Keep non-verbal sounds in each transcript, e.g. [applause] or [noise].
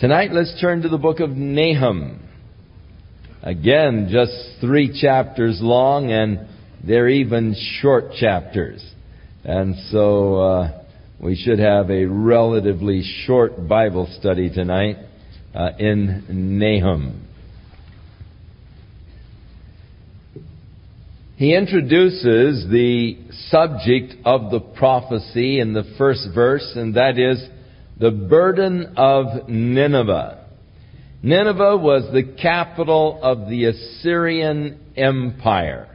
Tonight, let's turn to the book of Nahum. Again, just three chapters long, and they're even short chapters. And so, uh, we should have a relatively short Bible study tonight uh, in Nahum. He introduces the subject of the prophecy in the first verse, and that is the burden of Nineveh. Nineveh was the capital of the Assyrian Empire.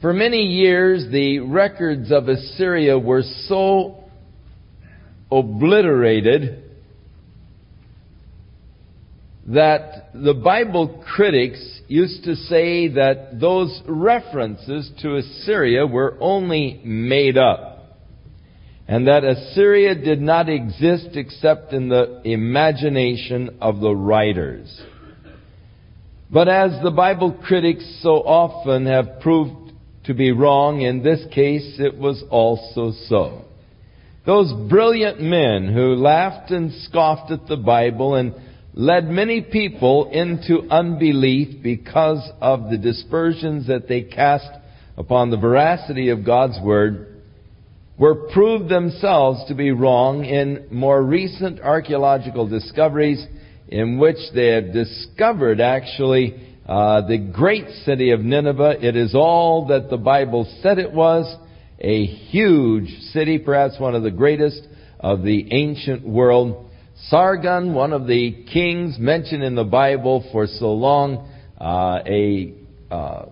For many years, the records of Assyria were so obliterated that the Bible critics used to say that those references to Assyria were only made up and that Assyria did not exist except in the imagination of the writers. But as the Bible critics so often have proved to be wrong, in this case it was also so. Those brilliant men who laughed and scoffed at the Bible and led many people into unbelief because of the dispersions that they cast upon the veracity of God's Word were proved themselves to be wrong in more recent archaeological discoveries in which they have discovered actually uh, the great city of Nineveh. It is all that the Bible said it was, a huge city, perhaps one of the greatest of the ancient world. Sargon, one of the kings mentioned in the Bible for so long, uh, a uh,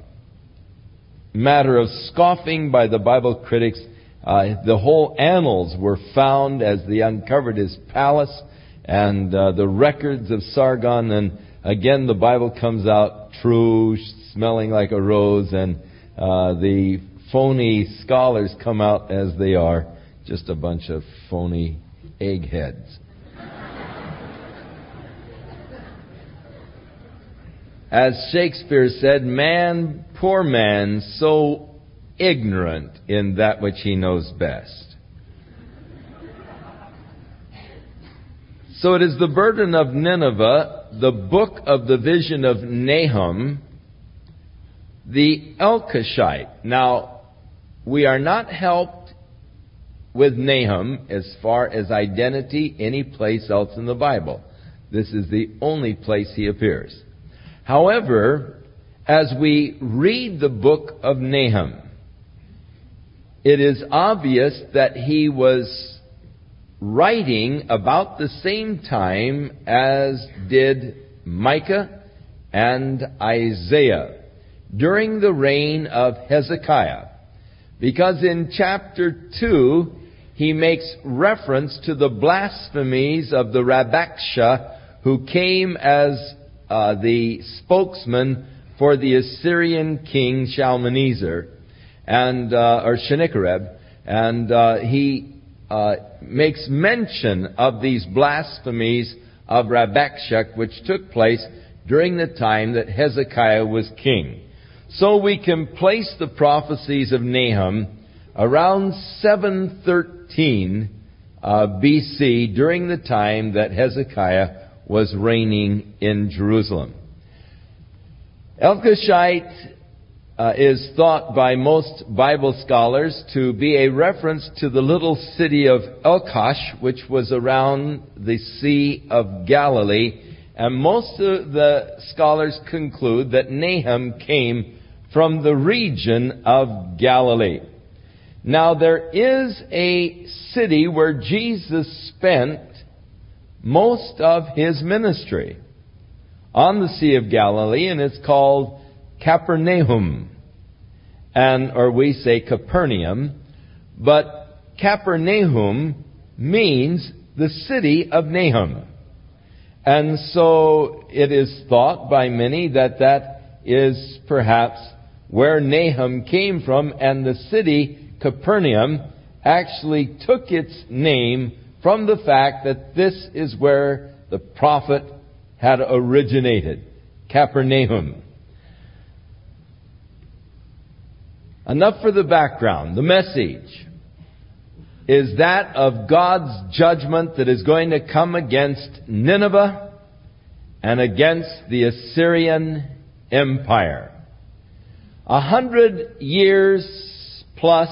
matter of scoffing by the Bible critics, uh, the whole annals were found as they uncovered his palace and uh, the records of Sargon. And again, the Bible comes out true, smelling like a rose, and uh, the phony scholars come out as they are, just a bunch of phony eggheads. As Shakespeare said, man, poor man, so ignorant in that which he knows best. So it is the burden of Nineveh, the book of the vision of Nahum, the Elkoshite. Now, we are not helped with Nahum as far as identity any place else in the Bible. This is the only place he appears. However, as we read the book of Nahum, it is obvious that he was writing about the same time as did Micah and Isaiah during the reign of Hezekiah. Because in chapter 2, he makes reference to the blasphemies of the Rabshakeh who came as uh, the spokesman for the Assyrian king Shalmaneser and uh, or Sennacherib, and uh, he uh, makes mention of these blasphemies of Rabshakeh, which took place during the time that Hezekiah was king. So we can place the prophecies of Nahum around 713 uh, BC during the time that Hezekiah was reigning in Jerusalem. Elkoshite uh, is thought by most Bible scholars to be a reference to the little city of Elkosh, which was around the Sea of Galilee. And most of the scholars conclude that Nahum came from the region of Galilee. Now there is a city where Jesus spent most of his ministry on the Sea of Galilee, and it's called Capernaum and or we say Capernaum, but Capernaum means the city of Nahum. And so it is thought by many that that is perhaps where Nahum came from, and the city Capernaum actually took its name from the fact that this is where the prophet had originated. Capernaum. Enough for the background. The message is that of God's judgment that is going to come against Nineveh and against the Assyrian Empire. A hundred years plus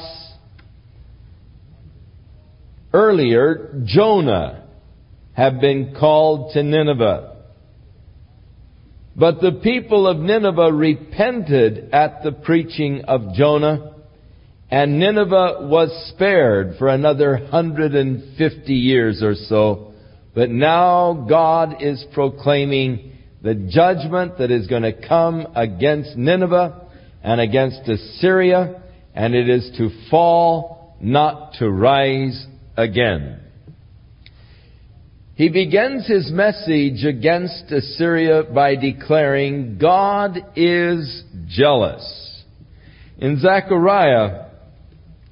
earlier, Jonah had been called to Nineveh. But the people of Nineveh repented at the preaching of Jonah, and Nineveh was spared for another 150 years or so. But now God is proclaiming the judgment that is going to come against Nineveh and against Assyria, and it is to fall, not to rise again. He begins his message against Assyria by declaring, God is jealous. In Zechariah,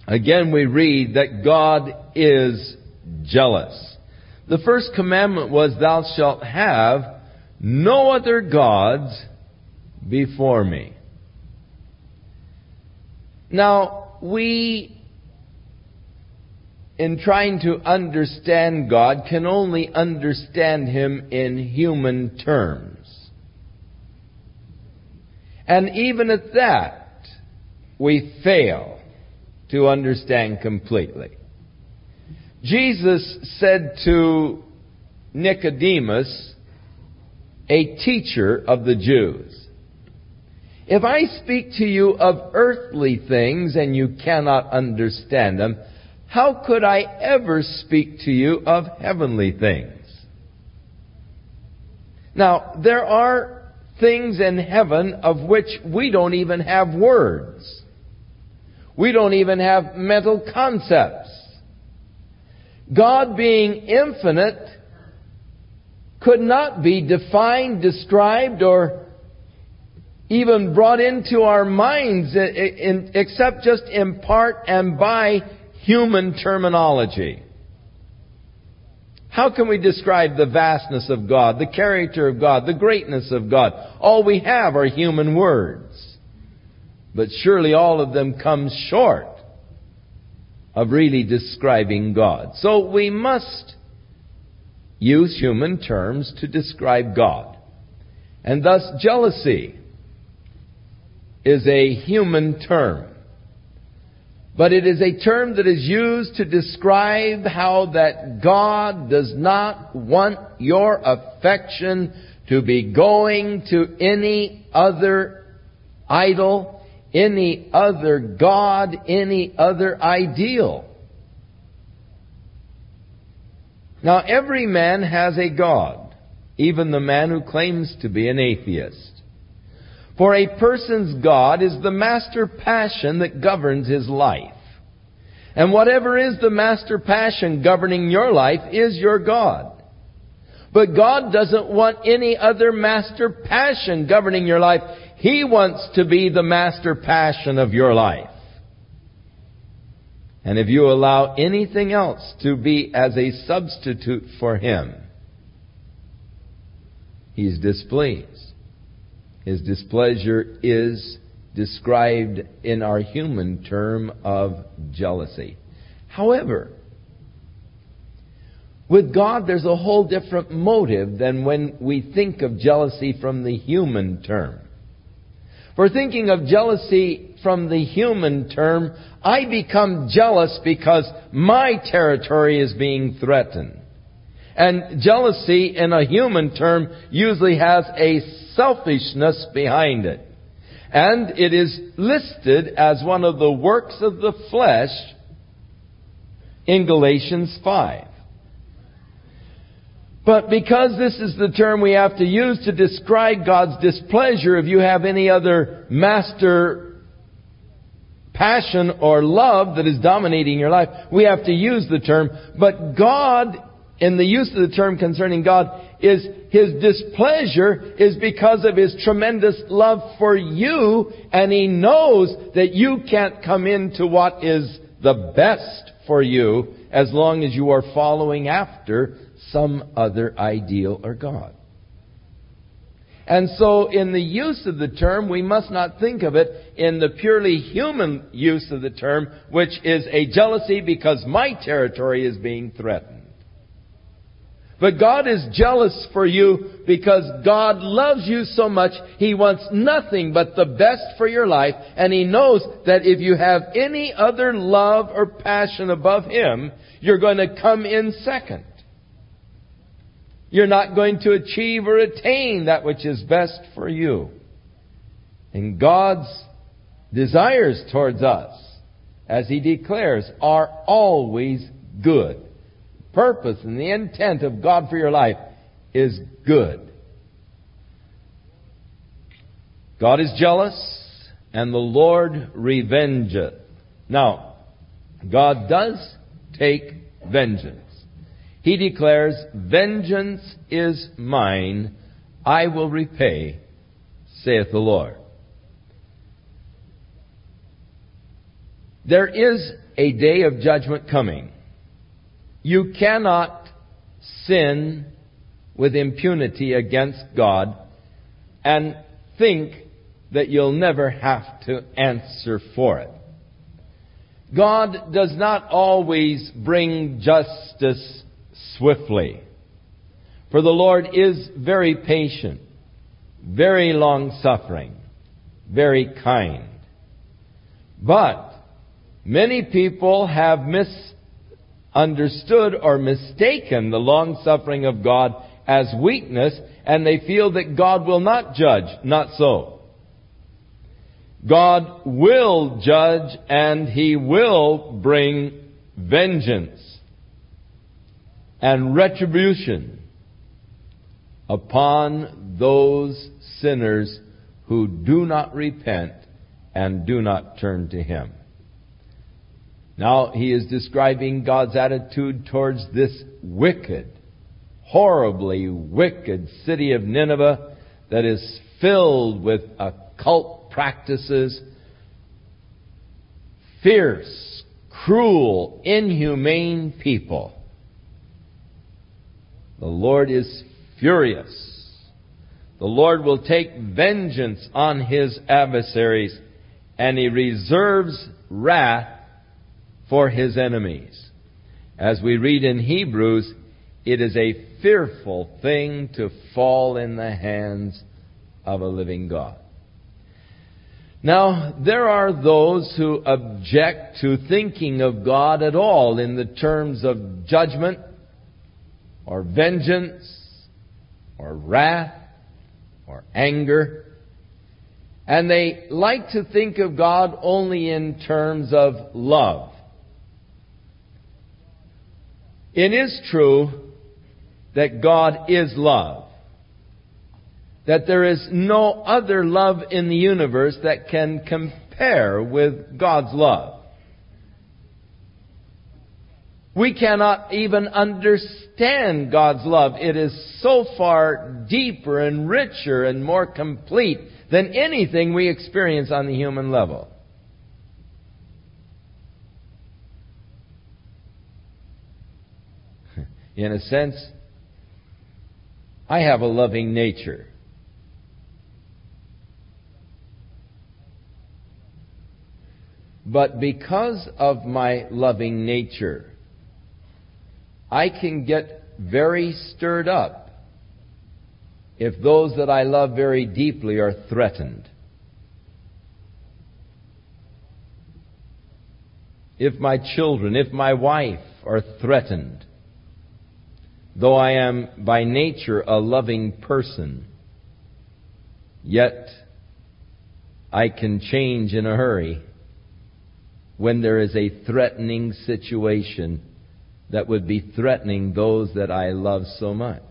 again we read that God is jealous. The first commandment was, Thou shalt have no other gods before me. Now, we in trying to understand God can only understand Him in human terms. And even at that, we fail to understand completely. Jesus said to Nicodemus, a teacher of the Jews, If I speak to you of earthly things and you cannot understand them, how could I ever speak to you of heavenly things? Now, there are things in heaven of which we don't even have words. We don't even have mental concepts. God being infinite could not be defined, described, or even brought into our minds except just in part and by human terminology. How can we describe the vastness of God, the character of God, the greatness of God? All we have are human words. But surely all of them come short of really describing God. So we must use human terms to describe God. And thus jealousy is a human term. But it is a term that is used to describe how that God does not want your affection to be going to any other idol, any other God, any other ideal. Now every man has a God, even the man who claims to be an atheist. For a person's God is the master passion that governs his life. And whatever is the master passion governing your life is your God. But God doesn't want any other master passion governing your life. He wants to be the master passion of your life. And if you allow anything else to be as a substitute for Him, He's displeased. His displeasure is described in our human term of jealousy. However, with God, there's a whole different motive than when we think of jealousy from the human term. For thinking of jealousy from the human term, I become jealous because my territory is being threatened. And jealousy in a human term usually has a selfishness behind it. And it is listed as one of the works of the flesh in Galatians 5. But because this is the term we have to use to describe God's displeasure, if you have any other master passion or love that is dominating your life, we have to use the term. But God in the use of the term concerning God is his displeasure is because of his tremendous love for you and he knows that you can't come into what is the best for you as long as you are following after some other ideal or God. And so, in the use of the term, we must not think of it in the purely human use of the term, which is a jealousy because my territory is being threatened. But God is jealous for you because God loves you so much, He wants nothing but the best for your life, and He knows that if you have any other love or passion above Him, you're going to come in second. You're not going to achieve or attain that which is best for you. And God's desires towards us, as He declares, are always good purpose and the intent of God for your life is good. God is jealous, and the Lord revengeth. Now, God does take vengeance. He declares, Vengeance is mine, I will repay, saith the Lord. There is a day of judgment coming. You cannot sin with impunity against God and think that you'll never have to answer for it. God does not always bring justice swiftly. For the Lord is very patient, very long suffering, very kind. But many people have mis- understood or mistaken the long suffering of God as weakness, and they feel that God will not judge. Not so. God will judge and He will bring vengeance and retribution upon those sinners who do not repent and do not turn to Him. Now, he is describing God's attitude towards this wicked, horribly wicked city of Nineveh that is filled with occult practices, fierce, cruel, inhumane people. The Lord is furious. The Lord will take vengeance on his adversaries, and he reserves wrath for his enemies. As we read in Hebrews, it is a fearful thing to fall in the hands of a living God. Now, there are those who object to thinking of God at all in the terms of judgment or vengeance or wrath or anger. And they like to think of God only in terms of love. It is true that God is love. That there is no other love in the universe that can compare with God's love. We cannot even understand God's love. It is so far deeper and richer and more complete than anything we experience on the human level. In a sense, I have a loving nature. But because of my loving nature, I can get very stirred up if those that I love very deeply are threatened. If my children, if my wife are threatened, Though I am by nature a loving person, yet I can change in a hurry when there is a threatening situation that would be threatening those that I love so much.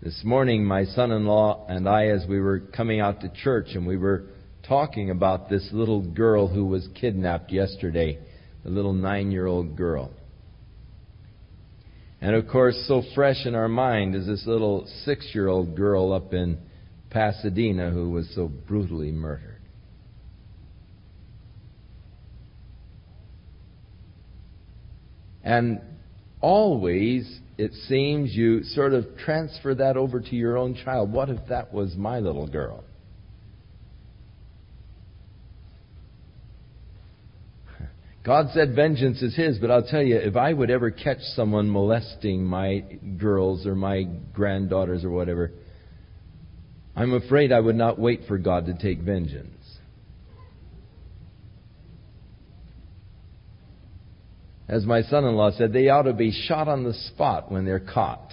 This morning, my son in law and I, as we were coming out to church, and we were talking about this little girl who was kidnapped yesterday, the little nine year old girl. And of course, so fresh in our mind is this little six year old girl up in Pasadena who was so brutally murdered. And always it seems you sort of transfer that over to your own child. What if that was my little girl? God said vengeance is His, but I'll tell you, if I would ever catch someone molesting my girls or my granddaughters or whatever, I'm afraid I would not wait for God to take vengeance. As my son in law said, they ought to be shot on the spot when they're caught.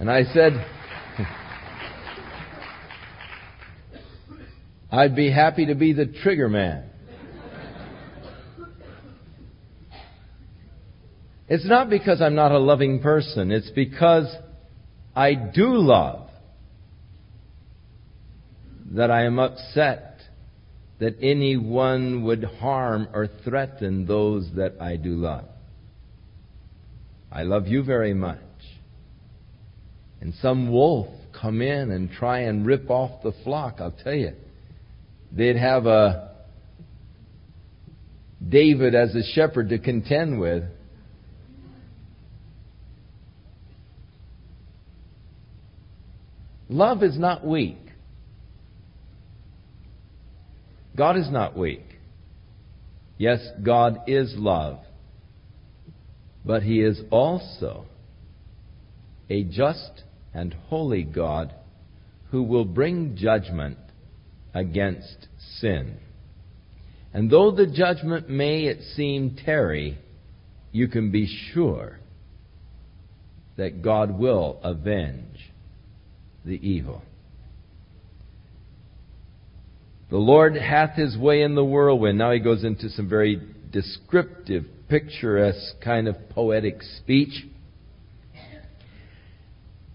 And I said, [laughs] I'd be happy to be the trigger man. It's not because I'm not a loving person. It's because I do love that I am upset that anyone would harm or threaten those that I do love. I love you very much. And some wolf come in and try and rip off the flock, I'll tell you. They'd have a David as a shepherd to contend with. Love is not weak. God is not weak. Yes, God is love. But He is also a just and holy God who will bring judgment against sin. And though the judgment may, it seem, tarry, you can be sure that God will avenge the evil. The Lord hath his way in the whirlwind. Now he goes into some very descriptive, picturesque kind of poetic speech.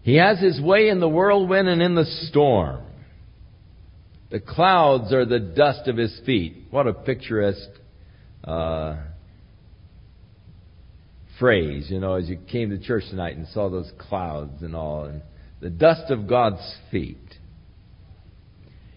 He has his way in the whirlwind and in the storm. The clouds are the dust of his feet. What a picturesque uh, phrase, you know, as you came to church tonight and saw those clouds and all. And the dust of God's feet.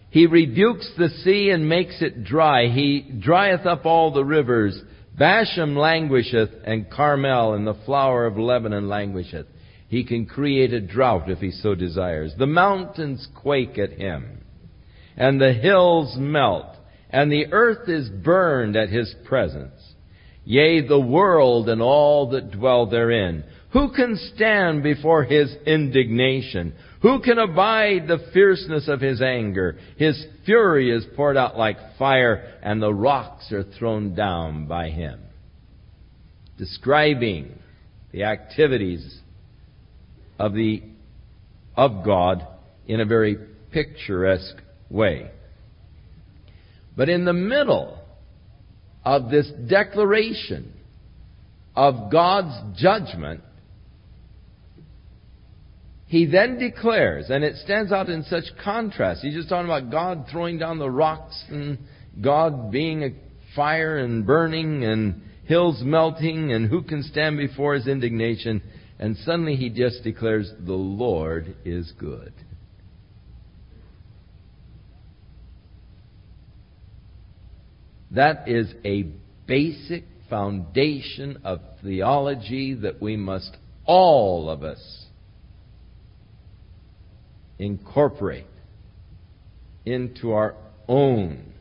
He rebukes the sea and makes it dry. He drieth up all the rivers. Bashan languisheth, and Carmel and the flower of Lebanon languisheth. He can create a drought if he so desires. The mountains quake at him, and the hills melt, and the earth is burned at his presence. Yea, the world and all that dwell therein. Who can stand before his indignation? Who can abide the fierceness of his anger? His fury is poured out like fire, and the rocks are thrown down by him. Describing the activities of the of God in a very picturesque way. But in the middle of this declaration of God's judgment, he then declares, and it stands out in such contrast. He's just talking about God throwing down the rocks and God being a fire and burning and hills melting and who can stand before his indignation. And suddenly he just declares, the Lord is good. That is a basic foundation of theology that we must, all of us, incorporate into our own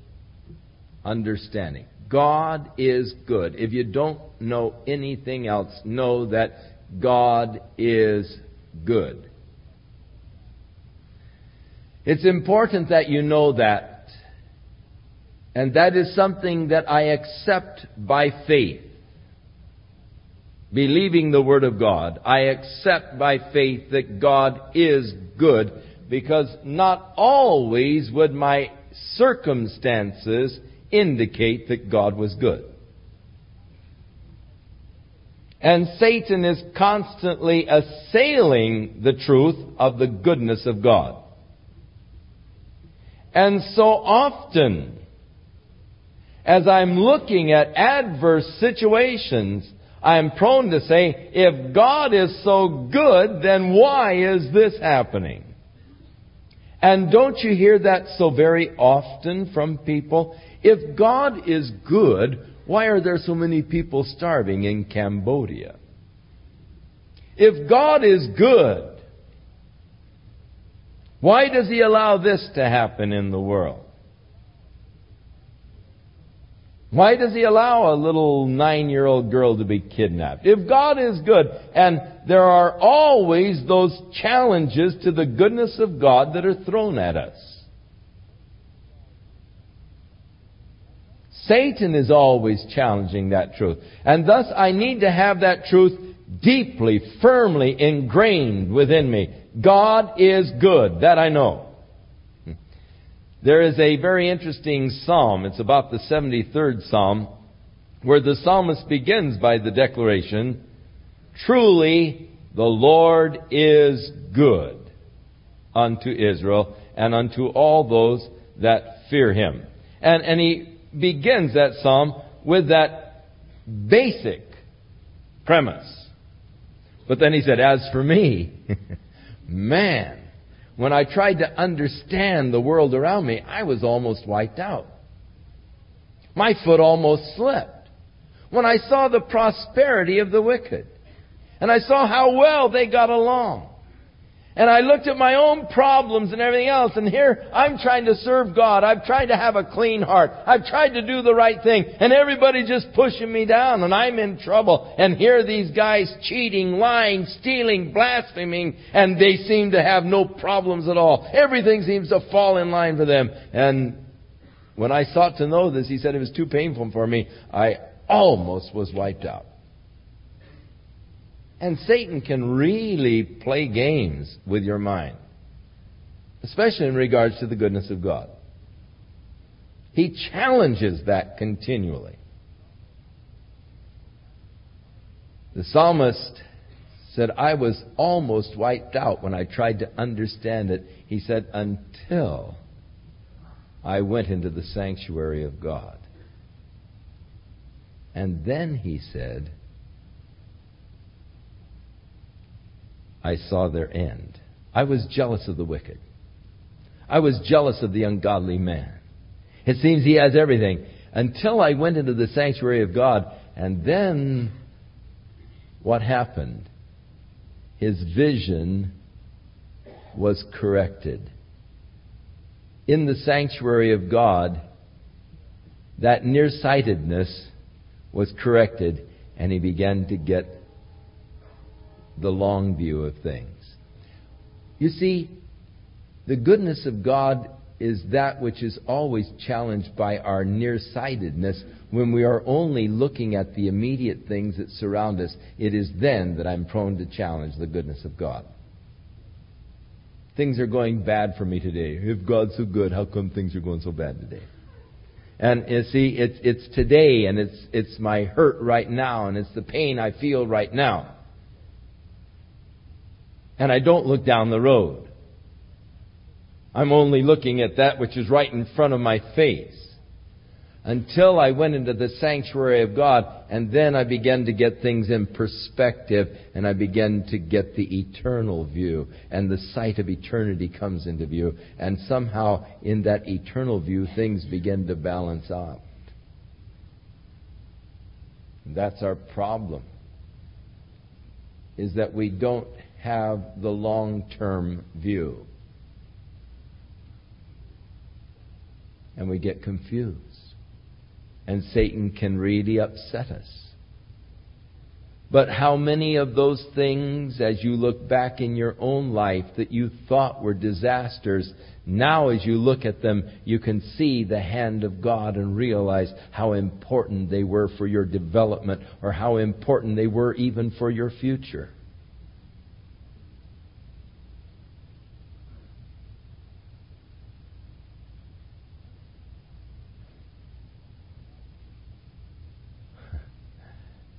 understanding. God is good. If you don't know anything else, know that God is good. It's important that you know that. And that is something that I accept by faith. Believing the Word of God, I accept by faith that God is good because not always would my circumstances indicate that God was good. And Satan is constantly assailing the truth of the goodness of God. And so often, as I'm looking at adverse situations, I am prone to say, if God is so good, then why is this happening? And don't you hear that so very often from people? If God is good, why are there so many people starving in Cambodia? If God is good, why does He allow this to happen in the world? Why does He allow a little nine year old girl to be kidnapped? If God is good, and there are always those challenges to the goodness of God that are thrown at us. Satan is always challenging that truth. And thus I need to have that truth deeply, firmly ingrained within me. God is good. That I know. There is a very interesting psalm. It's about the 73rd psalm where the psalmist begins by the declaration, Truly the Lord is good unto Israel and unto all those that fear him. And, and he begins that psalm with that basic premise. But then he said, As for me, [laughs] man, when I tried to understand the world around me, I was almost wiped out. My foot almost slipped. When I saw the prosperity of the wicked, and I saw how well they got along, and I looked at my own problems and everything else, and here I'm trying to serve God. I've tried to have a clean heart. I've tried to do the right thing, and everybody's just pushing me down, and I'm in trouble. And here are these guys cheating, lying, stealing, blaspheming, and they seem to have no problems at all. Everything seems to fall in line for them. And when I sought to know this, he said it was too painful for me. I almost was wiped out. And Satan can really play games with your mind, especially in regards to the goodness of God. He challenges that continually. The psalmist said, I was almost wiped out when I tried to understand it. He said, until I went into the sanctuary of God. And then he said, I saw their end. I was jealous of the wicked. I was jealous of the ungodly man. It seems he has everything. Until I went into the sanctuary of God, and then what happened? His vision was corrected. In the sanctuary of God, that nearsightedness was corrected, and he began to get the long view of things. You see, the goodness of God is that which is always challenged by our nearsightedness when we are only looking at the immediate things that surround us. It is then that I'm prone to challenge the goodness of God. Things are going bad for me today. If God's so good, how come things are going so bad today? And you see, it's, it's today and it's, it's my hurt right now and it's the pain I feel right now and I don't look down the road. I'm only looking at that which is right in front of my face. Until I went into the sanctuary of God, and then I began to get things in perspective, and I began to get the eternal view, and the sight of eternity comes into view, and somehow in that eternal view, things begin to balance out. That's our problem, is that we don't have the long term view. And we get confused. And Satan can really upset us. But how many of those things, as you look back in your own life that you thought were disasters, now as you look at them, you can see the hand of God and realize how important they were for your development or how important they were even for your future.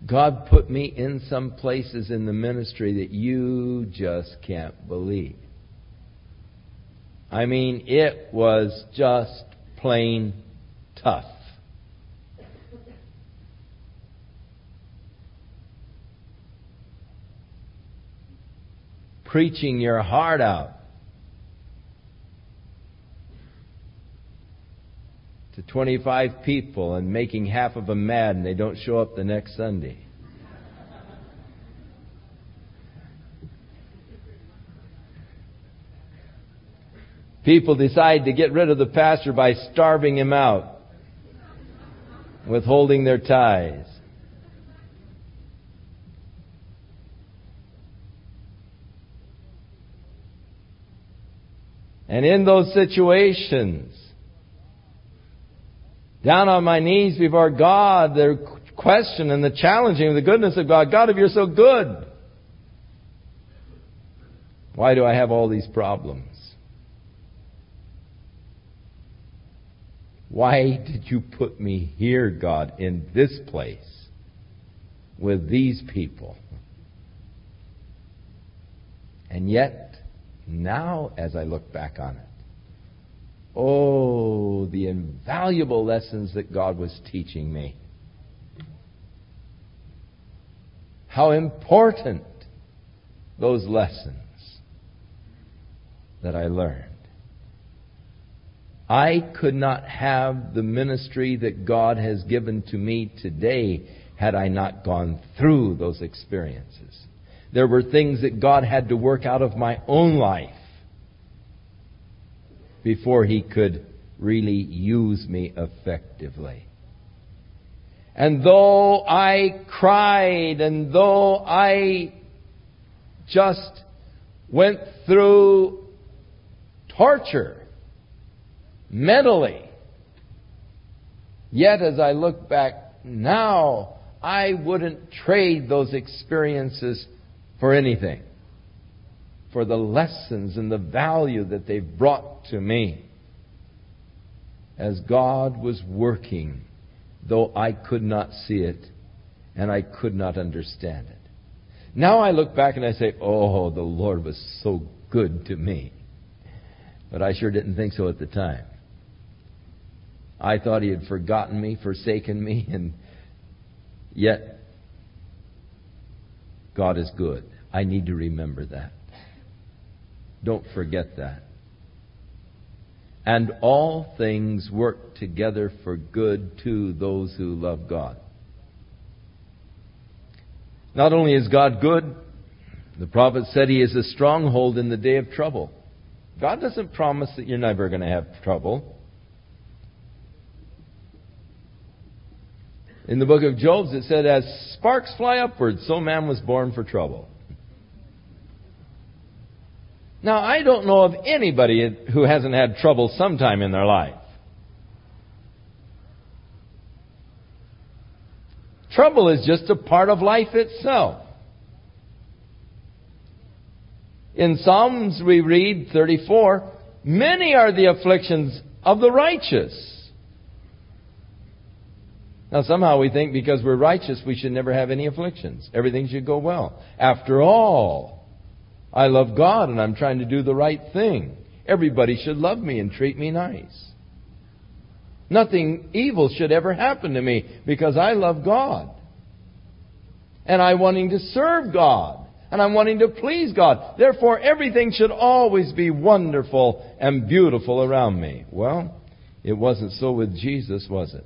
God put me in some places in the ministry that you just can't believe. I mean, it was just plain tough. Preaching your heart out. to 25 people and making half of them mad and they don't show up the next Sunday. People decide to get rid of the pastor by starving him out, withholding their tithes. And in those situations, down on my knees before God, the question and the challenging of the goodness of God. God, if you're so good, why do I have all these problems? Why did you put me here, God, in this place with these people? And yet, now as I look back on it, oh, the invaluable lessons that God was teaching me. How important those lessons that I learned. I could not have the ministry that God has given to me today had I not gone through those experiences. There were things that God had to work out of my own life before He could really use me effectively. And though I cried and though I just went through torture, mentally. Yet as I look back now, I wouldn't trade those experiences for anything. For the lessons and the value that they've brought to me. As God was working, though I could not see it and I could not understand it. Now I look back and I say, oh, the Lord was so good to me. But I sure didn't think so at the time. I thought he had forgotten me, forsaken me, and yet God is good. I need to remember that. Don't forget that. And all things work together for good to those who love God. Not only is God good, the prophet said he is a stronghold in the day of trouble. God doesn't promise that you're never going to have trouble. In the book of Job, it said, As sparks fly upward, so man was born for trouble. Now, I don't know of anybody who hasn't had trouble sometime in their life. Trouble is just a part of life itself. In Psalms we read 34, many are the afflictions of the righteous. Now, somehow we think because we're righteous, we should never have any afflictions. Everything should go well. After all, I love God and I'm trying to do the right thing. Everybody should love me and treat me nice. Nothing evil should ever happen to me because I love God. And I'm wanting to serve God. And I'm wanting to please God. Therefore, everything should always be wonderful and beautiful around me. Well, it wasn't so with Jesus, was it?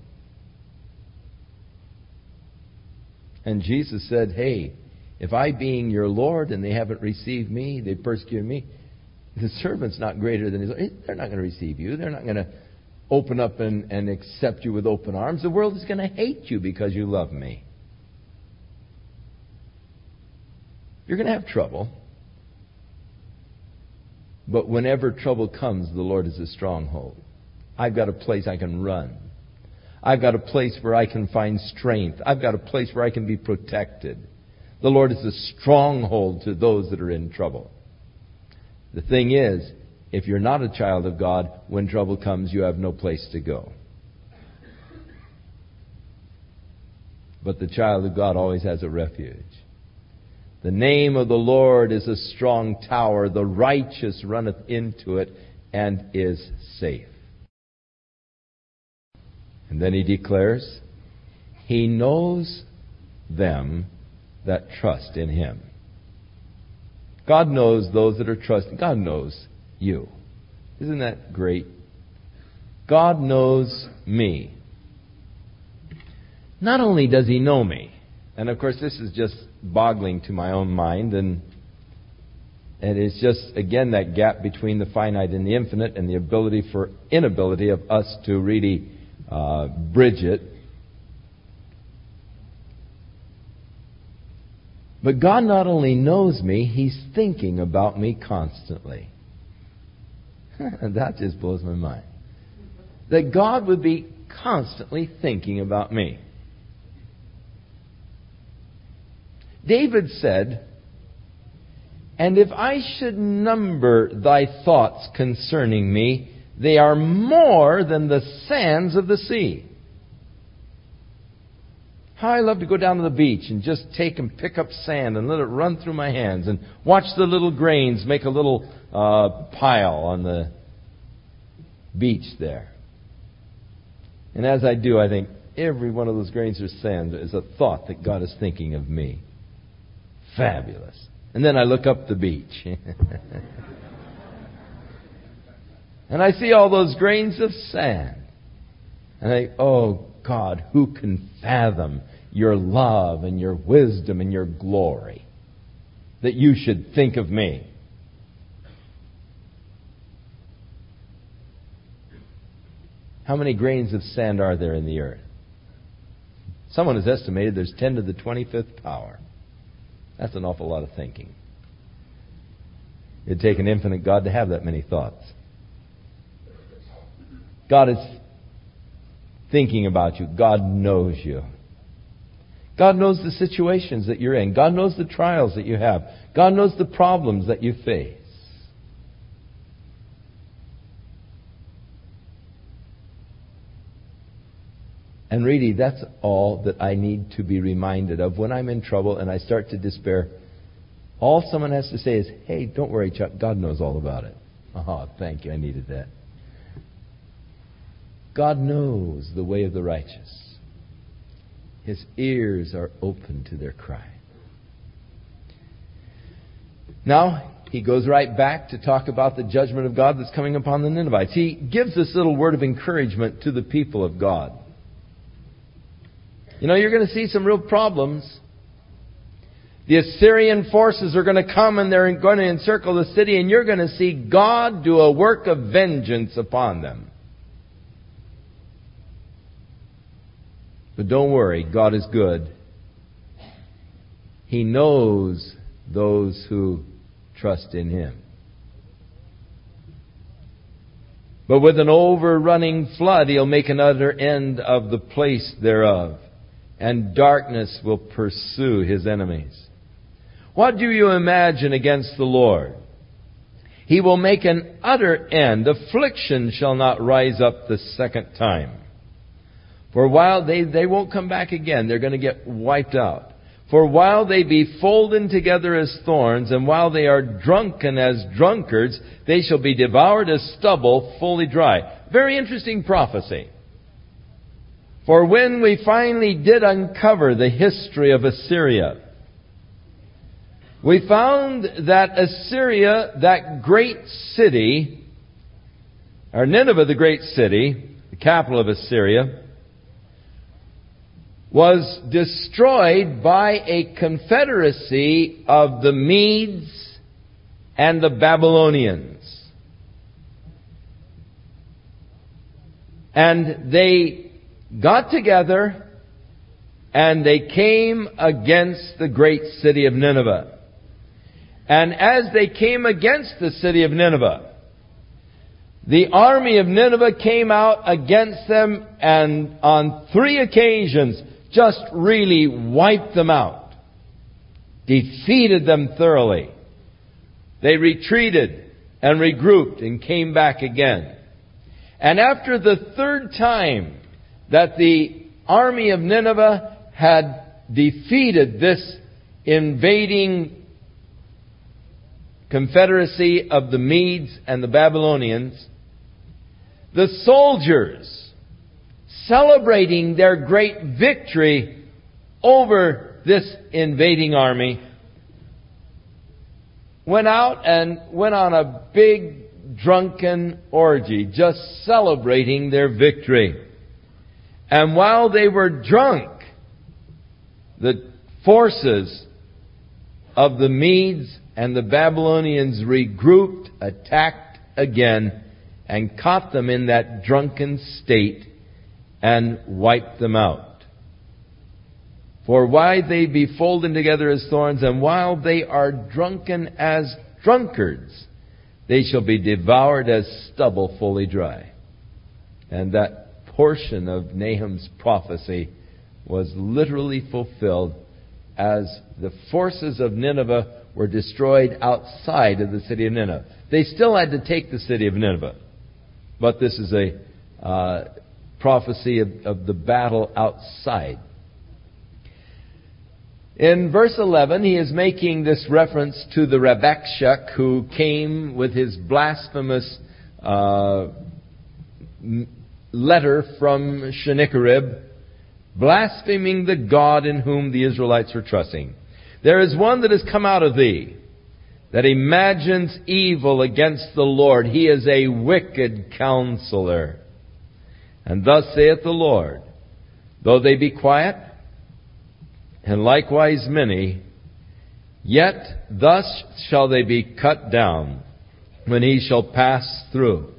And Jesus said, Hey, if I being your Lord and they haven't received me, they persecute me, the servant's not greater than his Lord. They're not going to receive you. They're not going to open up and, and accept you with open arms. The world is going to hate you because you love me. You're going to have trouble. But whenever trouble comes, the Lord is a stronghold. I've got a place I can run. I've got a place where I can find strength. I've got a place where I can be protected. The Lord is a stronghold to those that are in trouble. The thing is, if you're not a child of God, when trouble comes, you have no place to go. But the child of God always has a refuge. The name of the Lord is a strong tower. The righteous runneth into it and is safe. And then he declares, He knows them that trust in Him. God knows those that are trusting. God knows you. Isn't that great? God knows me. Not only does He know me, and of course this is just boggling to my own mind, and And it's just, again, that gap between the finite and the infinite and the ability for inability of us to really uh, bridge it. But God not only knows me, He's thinking about me constantly. [laughs] that just blows my mind. That God would be constantly thinking about me. David said, And if I should number thy thoughts concerning me, they are more than the sands of the sea. How I love to go down to the beach and just take and pick up sand and let it run through my hands and watch the little grains make a little uh, pile on the beach there. And as I do, I think every one of those grains of sand is a thought that God is thinking of me. Fabulous. And then I look up the beach. [laughs] and I see all those grains of sand. And I, think, oh God, who can fathom your love and your wisdom and your glory that you should think of me? How many grains of sand are there in the earth? Someone has estimated there's 10 to the 25th power. That's an awful lot of thinking. It'd take an infinite God to have that many thoughts. God is thinking about you. God knows you. God knows the situations that you're in. God knows the trials that you have. God knows the problems that you face. And really, that's all that I need to be reminded of when I'm in trouble and I start to despair. All someone has to say is, hey, don't worry, Chuck, God knows all about it. Oh, thank you, I needed that. God knows the way of the righteous. His ears are open to their cry. Now, he goes right back to talk about the judgment of God that's coming upon the Ninevites. He gives this little word of encouragement to the people of God. You know, you're going to see some real problems. The Assyrian forces are going to come and they're going to encircle the city, and you're going to see God do a work of vengeance upon them. But don't worry, God is good. He knows those who trust in Him. But with an overrunning flood, He'll make an utter end of the place thereof and darkness will pursue his enemies. What do you imagine against the Lord? He will make an utter end. Affliction shall not rise up the second time. For while they, they won't come back again, they're going to get wiped out. For while they be folded together as thorns, and while they are drunken as drunkards, they shall be devoured as stubble, fully dry. Very interesting prophecy. For when we finally did uncover the history of Assyria, we found that Assyria, that great city, or Nineveh, the great city, the capital of Assyria, was destroyed by a confederacy of the Medes and the Babylonians. And they got together and they came against the great city of Nineveh. And as they came against the city of Nineveh, the army of Nineveh came out against them and on three occasions just really wiped them out. Defeated them thoroughly. They retreated and regrouped and came back again. And after the third time, that the army of Nineveh had defeated this invading confederacy of the Medes and the Babylonians, the soldiers, celebrating their great victory over this invading army, went out and went on a big drunken orgy, just celebrating their victory. And while they were drunk, the forces of the Medes and the Babylonians regrouped, attacked again, and caught them in that drunken state and wiped them out. For why they be folded together as thorns, and while they are drunken as drunkards, they shall be devoured as stubble fully dry. And that portion of Nahum's prophecy was literally fulfilled as the forces of Nineveh were destroyed outside of the city of Nineveh. They still had to take the city of Nineveh. But this is a uh, prophecy of, of the battle outside. In verse 11, he is making this reference to the Rabshakeh who came with his blasphemous uh, letter from Sennacherib, blaspheming the God in whom the Israelites were trusting. There is one that has come out of thee, that imagines evil against the Lord. He is a wicked counselor. And thus saith the Lord, though they be quiet, and likewise many, yet thus shall they be cut down when he shall pass through.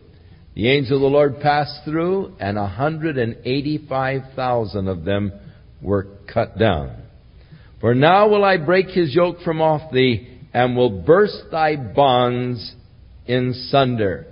The angel of the Lord passed through, and a hundred and eighty-five thousand of them were cut down. For now will I break his yoke from off thee, and will burst thy bonds in sunder.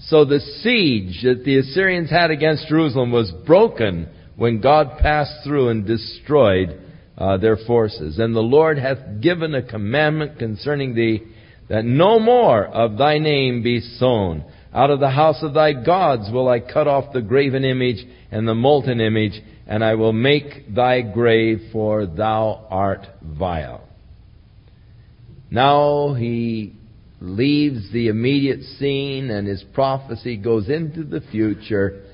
So the siege that the Assyrians had against Jerusalem was broken when God passed through and destroyed uh, their forces. And the Lord hath given a commandment concerning thee that no more of thy name be sown. Out of the house of thy gods will I cut off the graven image and the molten image, and I will make thy grave, for thou art vile. Now he leaves the immediate scene and his prophecy goes into the future,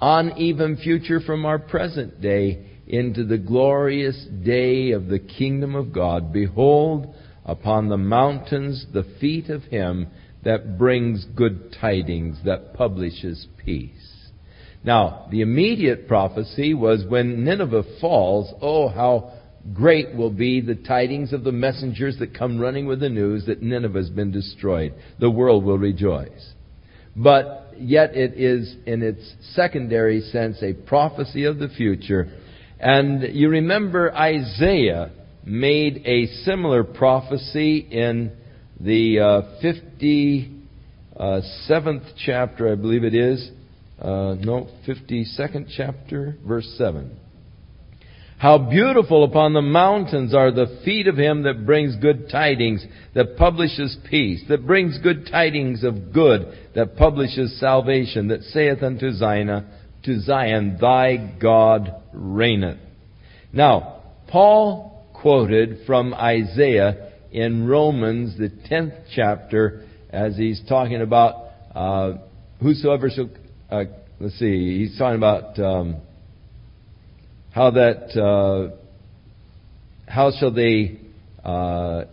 on even future from our present day, into the glorious day of the kingdom of God. Behold, upon the mountains the feet of him that brings good tidings, that publishes peace. Now, the immediate prophecy was when Nineveh falls, oh, how great will be the tidings of the messengers that come running with the news that Nineveh has been destroyed. The world will rejoice. But yet it is, in its secondary sense, a prophecy of the future. And you remember Isaiah made a similar prophecy in the uh, 57th chapter, I believe it is. Uh, no, 52nd chapter, verse 7. How beautiful upon the mountains are the feet of him that brings good tidings, that publishes peace, that brings good tidings of good, that publishes salvation, that saith unto Zion, to Zion, thy God reigneth. Now, Paul quoted from Isaiah in Romans, the 10th chapter, as he's talking about uh, whosoever shall, uh, let's see, he's talking about um, how that, uh, how shall they uh,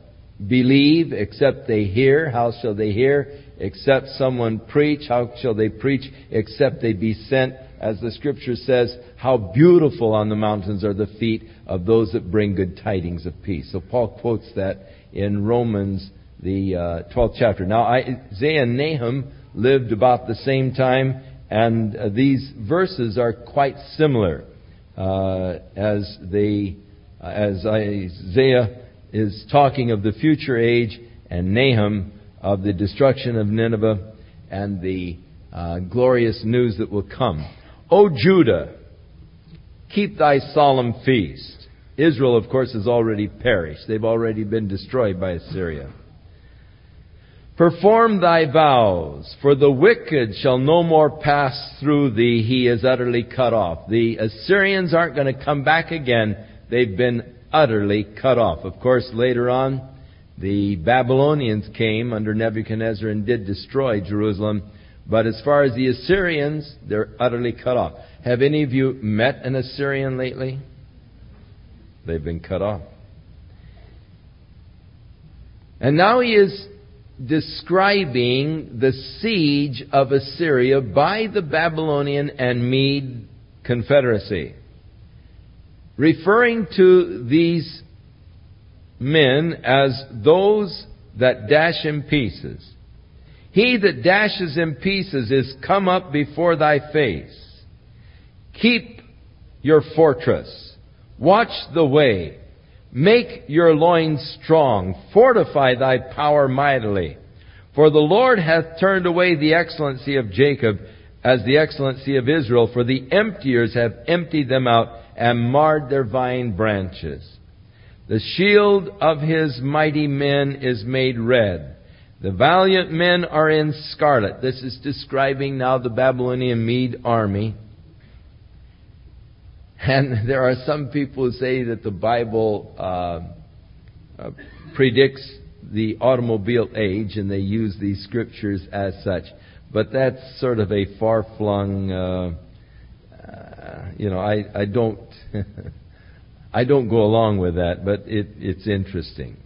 believe except they hear? How shall they hear except someone preach? How shall they preach except they be sent? As the scripture says, how beautiful on the mountains are the feet of those that bring good tidings of peace. So Paul quotes that in Romans, the uh, 12th chapter. Now, Isaiah and Nahum lived about the same time, and uh, these verses are quite similar uh, as they, uh, as Isaiah is talking of the future age, and Nahum of the destruction of Nineveh and the uh, glorious news that will come. O Judah, keep thy solemn feast. Israel, of course, has already perished. They've already been destroyed by Assyria. Perform thy vows, for the wicked shall no more pass through thee. He is utterly cut off. The Assyrians aren't going to come back again. They've been utterly cut off. Of course, later on, the Babylonians came under Nebuchadnezzar and did destroy Jerusalem. But as far as the Assyrians, they're utterly cut off. Have any of you met an Assyrian lately? They've been cut off. And now he is describing the siege of Assyria by the Babylonian and Mede confederacy. Referring to these men as those that dash in pieces. He that dashes in pieces is come up before thy face. Keep your fortress. Watch the way. Make your loins strong. Fortify thy power mightily. For the Lord hath turned away the excellency of Jacob as the excellency of Israel, for the emptiers have emptied them out and marred their vine branches. The shield of his mighty men is made red. The valiant men are in scarlet. This is describing now the Babylonian Mede army. And there are some people who say that the Bible uh, uh, predicts the automobile age, and they use these scriptures as such. But that's sort of a far flung, uh, uh, you know, I, I don't. [laughs] I don't go along with that, but it, it's interesting.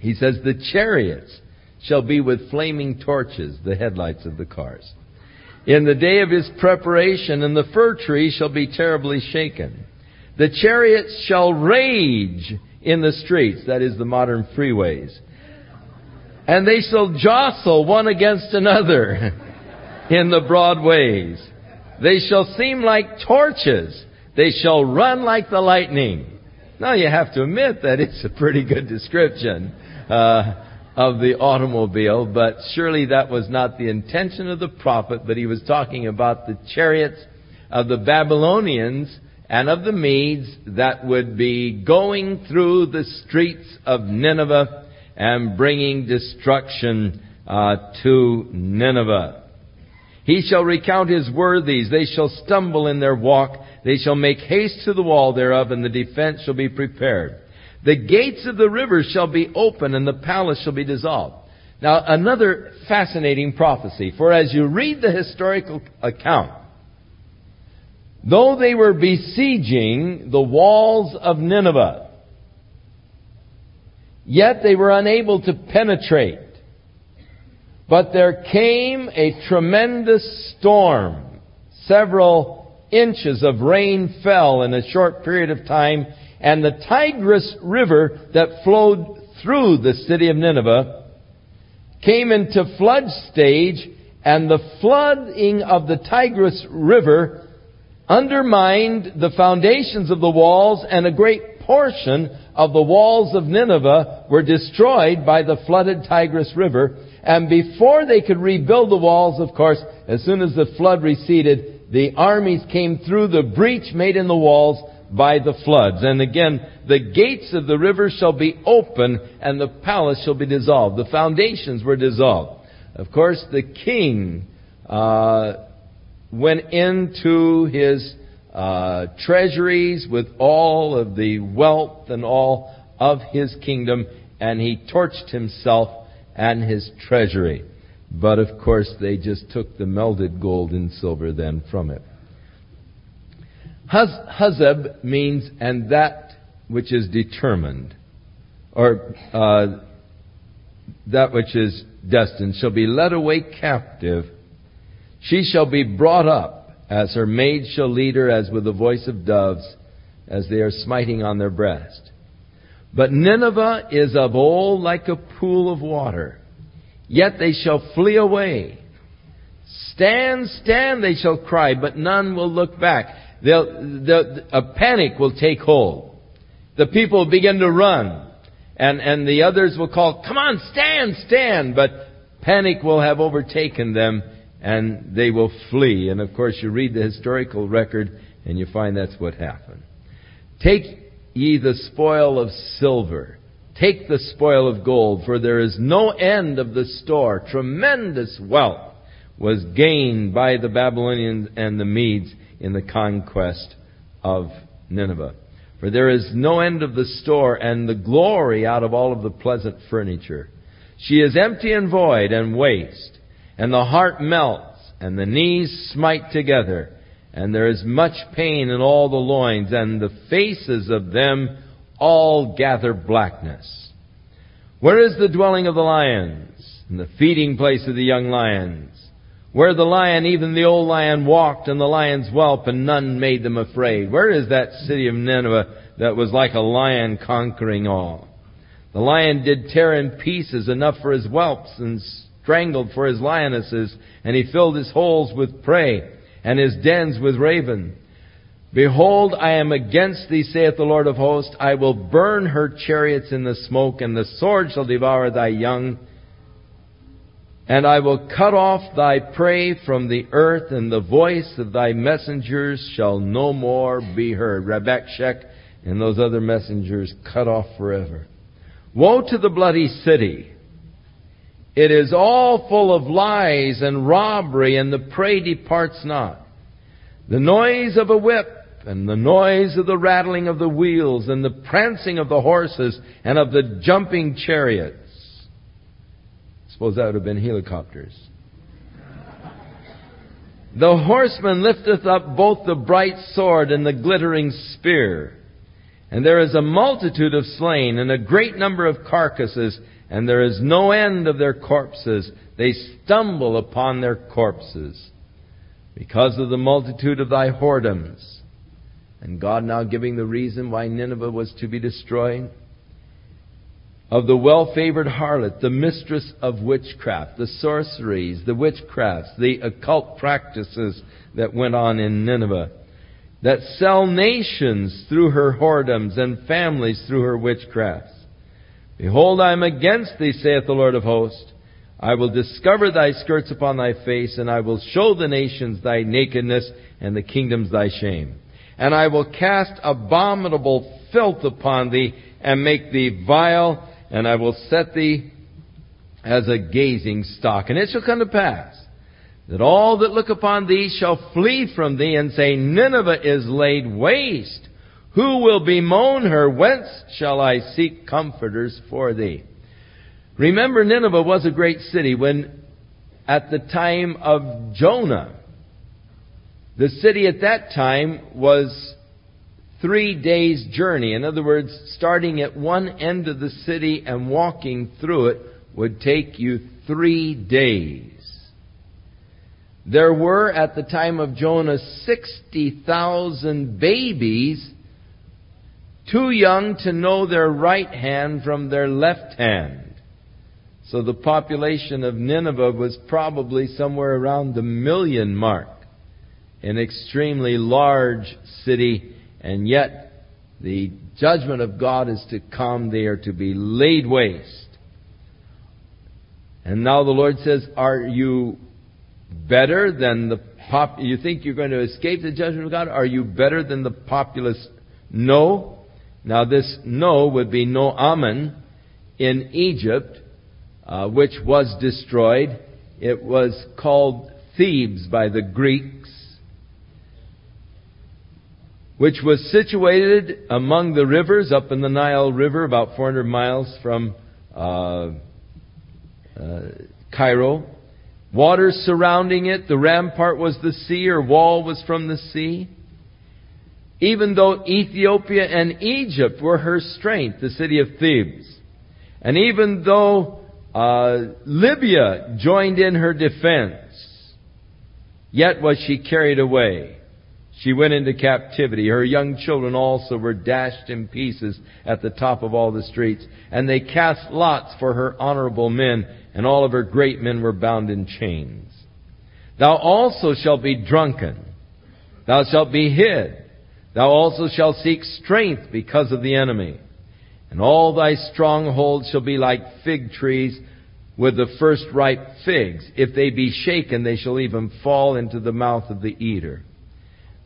He says, The chariots shall be with flaming torches, the headlights of the cars. In the day of his preparation, and the fir tree shall be terribly shaken. The chariots shall rage in the streets, that is the modern freeways. And they shall jostle one against another [laughs] in the broad ways. They shall seem like torches they shall run like the lightning. Now you have to admit that it's a pretty good description uh, of the automobile, but surely that was not the intention of the prophet, but he was talking about the chariots of the Babylonians and of the Medes that would be going through the streets of Nineveh and bringing destruction uh, to Nineveh. He shall recount his worthies. They shall stumble in their walk. They shall make haste to the wall thereof, and the defense shall be prepared. The gates of the river shall be open, and the palace shall be dissolved. Now, another fascinating prophecy. For as you read the historical account, though they were besieging the walls of Nineveh, yet they were unable to penetrate. But there came a tremendous storm, several inches of rain fell in a short period of time, and the Tigris River that flowed through the city of Nineveh came into flood stage, and the flooding of the Tigris River undermined the foundations of the walls, and a great portion of the walls of Nineveh were destroyed by the flooded Tigris River. And before they could rebuild the walls, of course, as soon as the flood receded, the armies came through the breach made in the walls by the floods. And again, the gates of the river shall be open and the palace shall be dissolved. The foundations were dissolved. Of course, the king uh, went into his uh, treasuries with all of the wealth and all of his kingdom, and he torched himself and his treasury. But of course, they just took the melted gold and silver then from it. Huzzab means, and that which is determined, or uh, that which is destined, shall be led away captive. She shall be brought up, as her maid shall lead her, as with the voice of doves, as they are smiting on their breast. But Nineveh is of old like a pool of water Yet they shall flee away. Stand, stand, they shall cry, but none will look back. A panic will take hold. The people begin to run. And, and the others will call, come on, stand, stand. But panic will have overtaken them and they will flee. And of course, you read the historical record and you find that's what happened. Take ye the spoil of silver Take the spoil of gold, for there is no end of the store. Tremendous wealth was gained by the Babylonians and the Medes in the conquest of Nineveh. For there is no end of the store and the glory out of all of the pleasant furniture. She is empty and void and waste, and the heart melts, and the knees smite together, and there is much pain in all the loins, and the faces of them all gather blackness. Where is the dwelling of the lions, and the feeding place of the young lions? Where the lion, even the old lion, walked, and the lions whelp, and none made them afraid. Where is that city of Nineveh that was like a lion conquering all? The lion did tear in pieces enough for his whelps and strangled for his lionesses, and he filled his holes with prey and his dens with raven. Behold, I am against thee, saith the Lord of hosts. I will burn her chariots in the smoke, and the sword shall devour thy young. And I will cut off thy prey from the earth, and the voice of thy messengers shall no more be heard. Rabshakeh and those other messengers cut off forever. Woe to the bloody city! It is all full of lies and robbery, and the prey departs not. The noise of a whip and the noise of the rattling of the wheels and the prancing of the horses and of the jumping chariots. Suppose that would have been helicopters. The horseman lifteth up both the bright sword and the glittering spear. And there is a multitude of slain and a great number of carcasses, and there is no end of their corpses. They stumble upon their corpses because of the multitude of thy whoredoms. And God now giving the reason why Nineveh was to be destroyed. Of the well favored harlot, the mistress of witchcraft, the sorceries, the witchcrafts, the occult practices that went on in Nineveh, that sell nations through her whoredoms and families through her witchcrafts. Behold, I am against thee, saith the Lord of hosts. I will discover thy skirts upon thy face, and I will show the nations thy nakedness, and the kingdoms thy shame and I will cast abominable filth upon thee, and make thee vile, and I will set thee as a gazing stock. And it shall come to pass that all that look upon thee shall flee from thee, and say, Nineveh is laid waste. Who will bemoan her? Whence shall I seek comforters for thee? Remember, Nineveh was a great city when, at the time of Jonah, the city at that time was three days' journey. In other words, starting at one end of the city and walking through it would take you three days. There were, at the time of Jonah, 60,000 babies too young to know their right hand from their left hand. So the population of Nineveh was probably somewhere around the million mark an extremely large city, and yet the judgment of God is to come. They are to be laid waste. And now the Lord says, Are you better than the pop? You think you're going to escape the judgment of God? Are you better than the populace? No. Now this no would be No-Amon in Egypt, uh, which was destroyed. It was called Thebes by the Greeks which was situated among the rivers up in the Nile River, about 400 miles from uh, uh, Cairo. Waters surrounding it, the rampart was the sea, or wall was from the sea. Even though Ethiopia and Egypt were her strength, the city of Thebes. And even though uh, Libya joined in her defense, yet was she carried away. She went into captivity. Her young children also were dashed in pieces at the top of all the streets. And they cast lots for her honorable men, and all of her great men were bound in chains. Thou also shalt be drunken. Thou shalt be hid. Thou also shalt seek strength because of the enemy. And all thy strongholds shall be like fig trees with the first ripe figs. If they be shaken, they shall even fall into the mouth of the eater.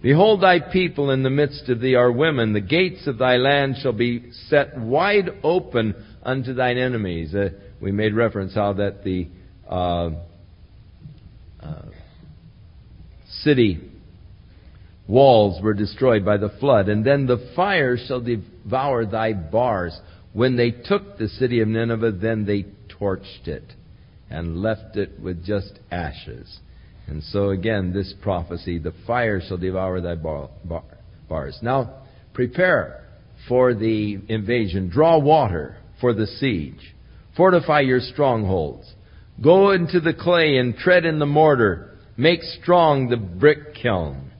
Behold, thy people in the midst of thee are women. The gates of thy land shall be set wide open unto thine enemies. Uh, we made reference how that the uh, uh, city walls were destroyed by the flood. And then the fire shall devour thy bars. When they took the city of Nineveh, then they torched it and left it with just ashes. And so again, this prophecy, the fire shall devour thy bar, bar, bars. Now, prepare for the invasion. Draw water for the siege. Fortify your strongholds. Go into the clay and tread in the mortar. Make strong the brick kiln.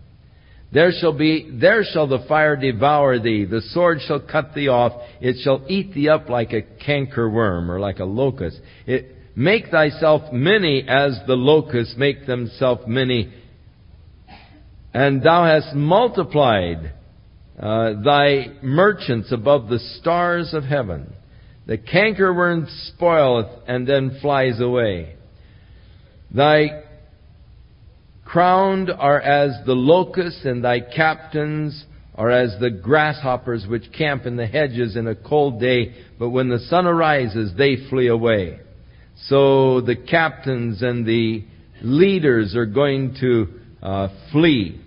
There shall be, there shall the fire devour thee, the sword shall cut thee off, it shall eat thee up like a canker worm or like a locust. It, make thyself many as the locusts make themselves many, and thou hast multiplied uh, thy merchants above the stars of heaven. The cankerworm spoileth and then flies away. Thy crowned are as the locusts, and thy captains are as the grasshoppers which camp in the hedges in a cold day, but when the sun arises, they flee away. So the captains and the leaders are going to uh, flee.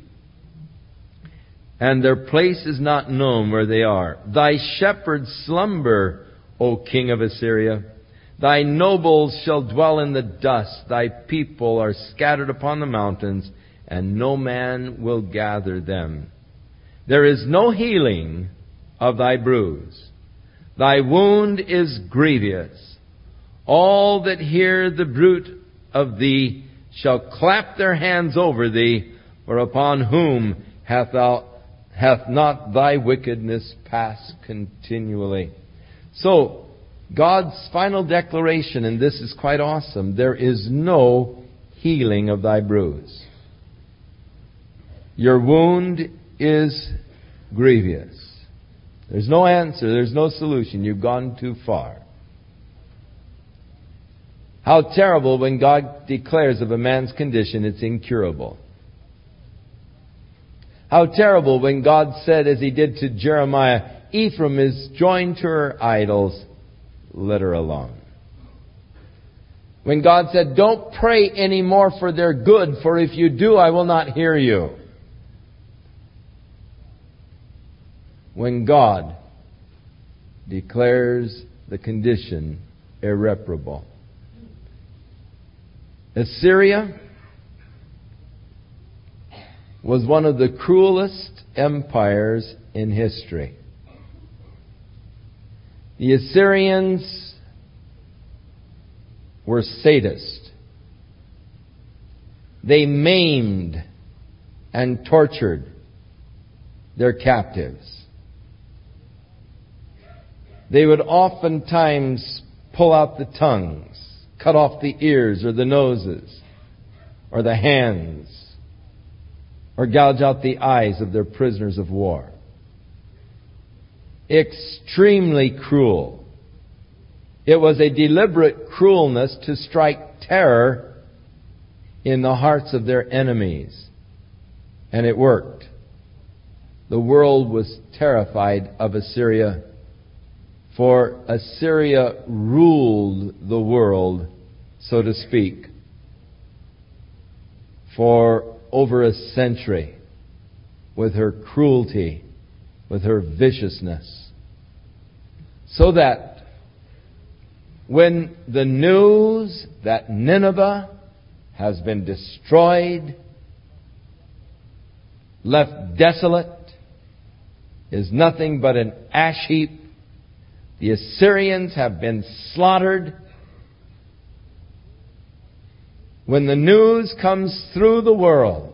And their place is not known where they are. Thy shepherds slumber, O king of Assyria. Thy nobles shall dwell in the dust. Thy people are scattered upon the mountains, and no man will gather them. There is no healing of thy bruise. Thy wound is grievous. All that hear the bruit of thee shall clap their hands over thee, for upon whom hath thou hath not thy wickedness passed continually. So, God's final declaration, and this is quite awesome, there is no healing of thy bruise. Your wound is grievous. There's no answer, there's no solution. You've gone too far. How terrible when God declares of a man's condition it's incurable. How terrible when God said, as he did to Jeremiah, Ephraim is joined to her idols, let her alone. When God said, Don't pray anymore for their good, for if you do, I will not hear you. When God declares the condition irreparable. Assyria was one of the cruelest empires in history. The Assyrians were sadists. They maimed and tortured their captives. They would oftentimes pull out the tongues, cut off the ears or the noses or the hands or gouge out the eyes of their prisoners of war. Extremely cruel. It was a deliberate cruelness to strike terror in the hearts of their enemies. And it worked. The world was terrified of Assyria, for Assyria ruled the world, so to speak, for over a century with her cruelty, with her viciousness. So that when the news that Nineveh has been destroyed, left desolate, is nothing but an ash heap, the Assyrians have been slaughtered, when the news comes through the world,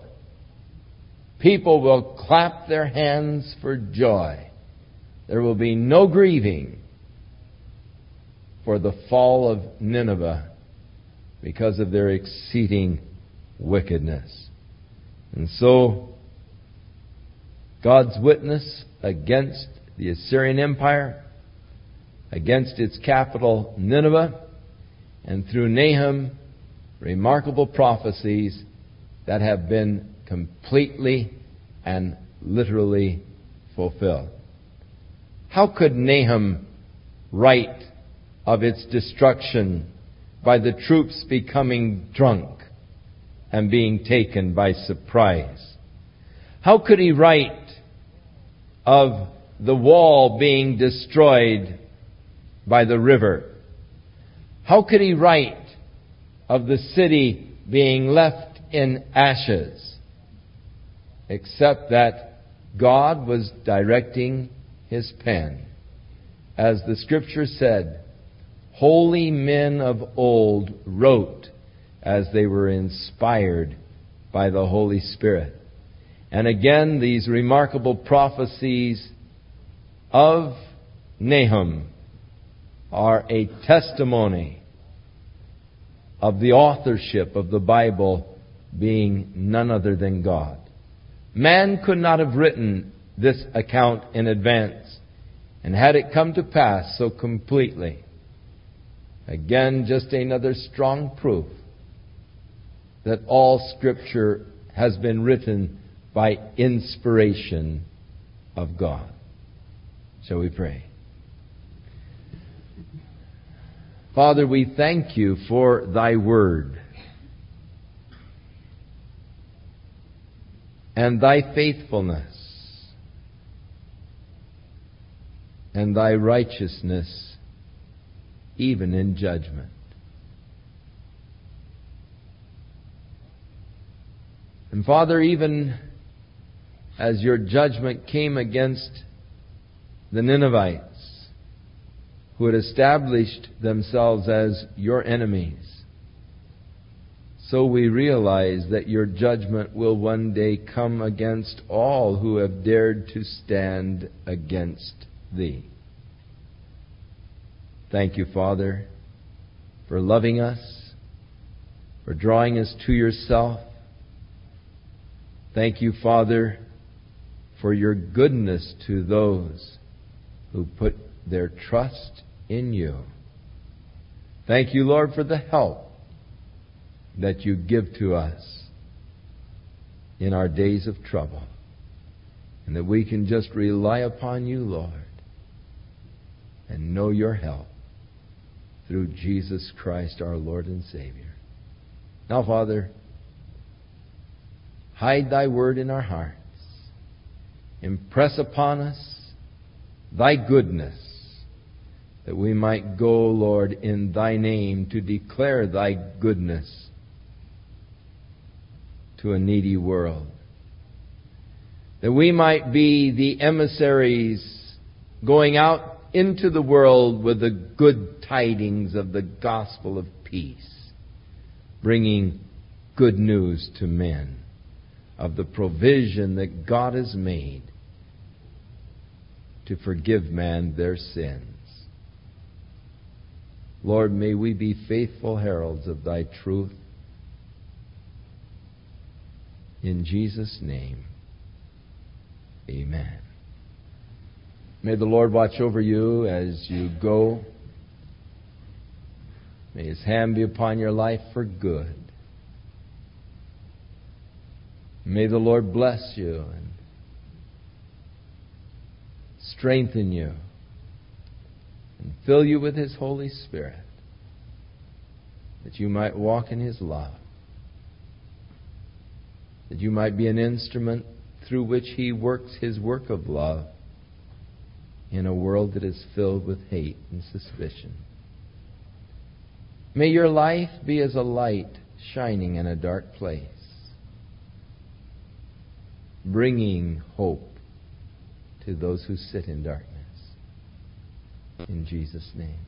people will clap their hands for joy. There will be no grieving for the fall of Nineveh because of their exceeding wickedness. And so, God's witness against the Assyrian Empire, against its capital Nineveh, and through Nahum, remarkable prophecies that have been completely and literally fulfilled. How could Nahum write of its destruction by the troops becoming drunk and being taken by surprise? How could he write of the wall being destroyed by the river? How could he write of the city being left in ashes, except that God was directing his pen. As the scripture said, holy men of old wrote as they were inspired by the Holy Spirit. And again, these remarkable prophecies of Nahum are a testimony of the authorship of the Bible being none other than God. Man could not have written this account in advance and had it come to pass so completely. Again, just another strong proof that all Scripture has been written by inspiration of God. Shall we pray? Father, we thank you for thy word and thy faithfulness and thy righteousness even in judgment. And Father, even as your judgment came against the Ninevites, who had established themselves as your enemies. So we realize that your judgment will one day come against all who have dared to stand against thee. Thank you, Father, for loving us, for drawing us to yourself. Thank you, Father, for your goodness to those who put their trust in you. Thank you, Lord, for the help that you give to us in our days of trouble. And that we can just rely upon you, Lord, and know your help through Jesus Christ, our Lord and Savior. Now, Father, hide thy word in our hearts. Impress upon us thy goodness that we might go, Lord, in thy name to declare thy goodness to a needy world. That we might be the emissaries going out into the world with the good tidings of the gospel of peace, bringing good news to men of the provision that God has made to forgive man their sins. Lord, may we be faithful heralds of thy truth. In Jesus' name, amen. May the Lord watch over you as you go. May his hand be upon your life for good. May the Lord bless you and strengthen you and fill you with His Holy Spirit that you might walk in His love, that you might be an instrument through which He works His work of love in a world that is filled with hate and suspicion. May your life be as a light shining in a dark place, bringing hope to those who sit in darkness. In Jesus' name.